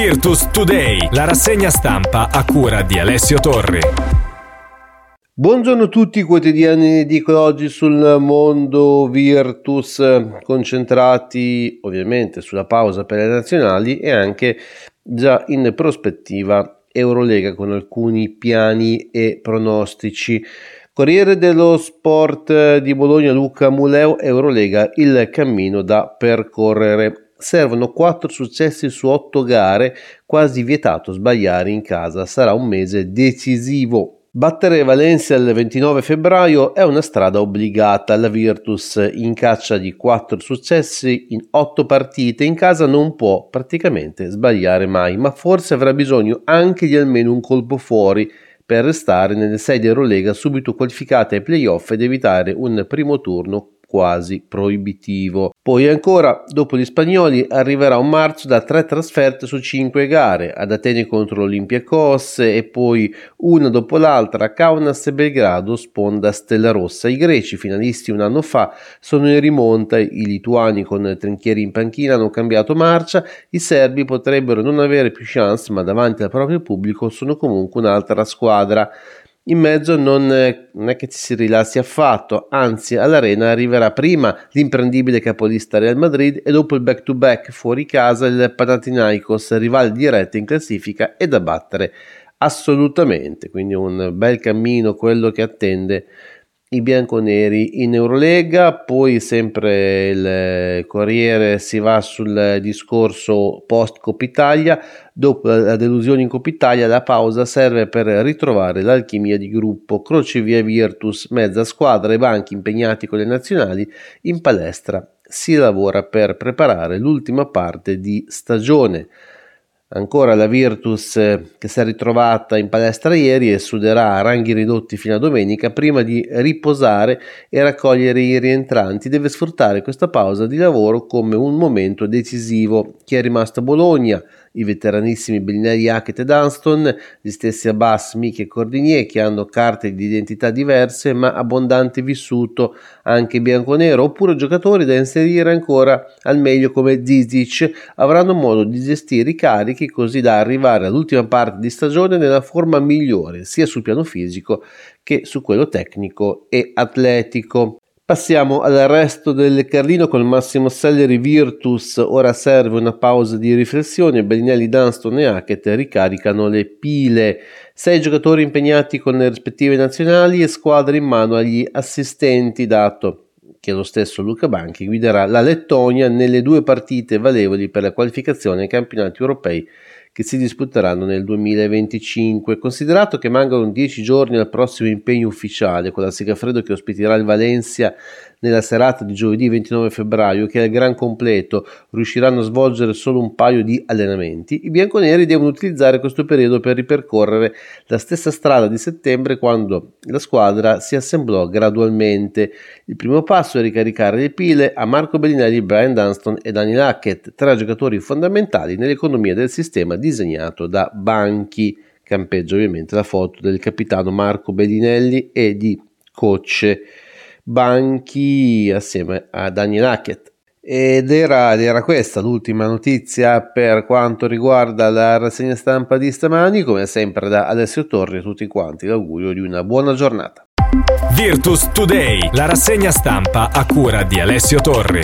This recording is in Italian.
Virtus Today, la rassegna stampa a cura di Alessio Torri. Buongiorno a tutti, quotidiani edicola oggi sul mondo Virtus, concentrati ovviamente sulla pausa per le nazionali e anche già in prospettiva Eurolega con alcuni piani e pronostici. Corriere dello Sport di Bologna, Luca Muleo, Eurolega, il cammino da percorrere. Servono 4 successi su 8 gare, quasi vietato sbagliare in casa, sarà un mese decisivo. Battere Valencia il 29 febbraio è una strada obbligata. La Virtus in caccia di 4 successi in 8 partite in casa non può praticamente sbagliare mai, ma forse avrà bisogno anche di almeno un colpo fuori per restare nelle 6 di Eurolega subito qualificate ai playoff ed evitare un primo turno quasi proibitivo. Poi ancora, dopo gli spagnoli, arriverà un marzo da tre trasferte su cinque gare, ad Atene contro l'Olympiacos e poi una dopo l'altra a Kaunas e Belgrado, sponda Stella Rossa. I greci, finalisti un anno fa, sono in rimonta, i lituani con Trinchieri in panchina hanno cambiato marcia, i serbi potrebbero non avere più chance, ma davanti al proprio pubblico sono comunque un'altra squadra in mezzo non, non, è che ci si rilassi affatto, anzi all'arena arriverà prima l'imprendibile capolista Real Madrid e dopo il back-to-back fuori casa il Panathinaikos, rivale diretto in classifica e da battere assolutamente, quindi un bel cammino quello che attende i bianconeri in Eurolega, poi sempre il Corriere si va sul discorso post Coppa Italia, dopo la delusione in Coppa Italia la pausa serve per ritrovare l'alchimia di gruppo, crocevia Virtus, mezza squadra e banchi impegnati con le nazionali in palestra si lavora per preparare l'ultima parte di stagione. Ancora la Virtus eh, che si è ritrovata in palestra ieri e suderà a ranghi ridotti fino a domenica prima di riposare e raccogliere i rientranti. Deve sfruttare questa pausa di lavoro come un momento decisivo. Chi è rimasto a Bologna i veteranissimi Bellinelli Hackett e Dunston, gli stessi Abbas, Michi e Cordinier che hanno carte di identità diverse ma abbondante vissuto anche bianco-nero, oppure giocatori da inserire ancora al meglio come Zizic avranno modo di gestire i carichi così da arrivare all'ultima parte di stagione nella forma migliore sia sul piano fisico che su quello tecnico e atletico. Passiamo al resto del Carlino con Massimo Selleri Virtus, ora serve una pausa di riflessione, Bellinelli, Dunston e Hackett ricaricano le pile, sei giocatori impegnati con le rispettive nazionali e squadre in mano agli assistenti, dato che lo stesso Luca Banchi guiderà la Lettonia nelle due partite valevoli per la qualificazione ai campionati europei che si disputeranno nel 2025. Considerato che mancano 10 giorni al prossimo impegno ufficiale con la Segafredo che ospiterà il Valencia nella serata di giovedì 29 febbraio che al gran completo riusciranno a svolgere solo un paio di allenamenti, i bianconeri devono utilizzare questo periodo per ripercorrere la stessa strada di settembre quando la squadra si assemblò gradualmente. Il primo passo è ricaricare le pile a Marco Bellinelli, Brian Dunston e Daniel Hackett, tre giocatori fondamentali nell'economia del sistema disegnato da Banchi. Campeggia ovviamente la foto del capitano Marco Bellinelli e di coach banchi assieme a Daniel Hackett. Ed era, era, questa l'ultima notizia per quanto riguarda la rassegna stampa di stamani. Come sempre da Alessio Torri a tutti quanti l'augurio di una buona giornata. Virtus Today, la rassegna stampa a cura di Alessio Torri.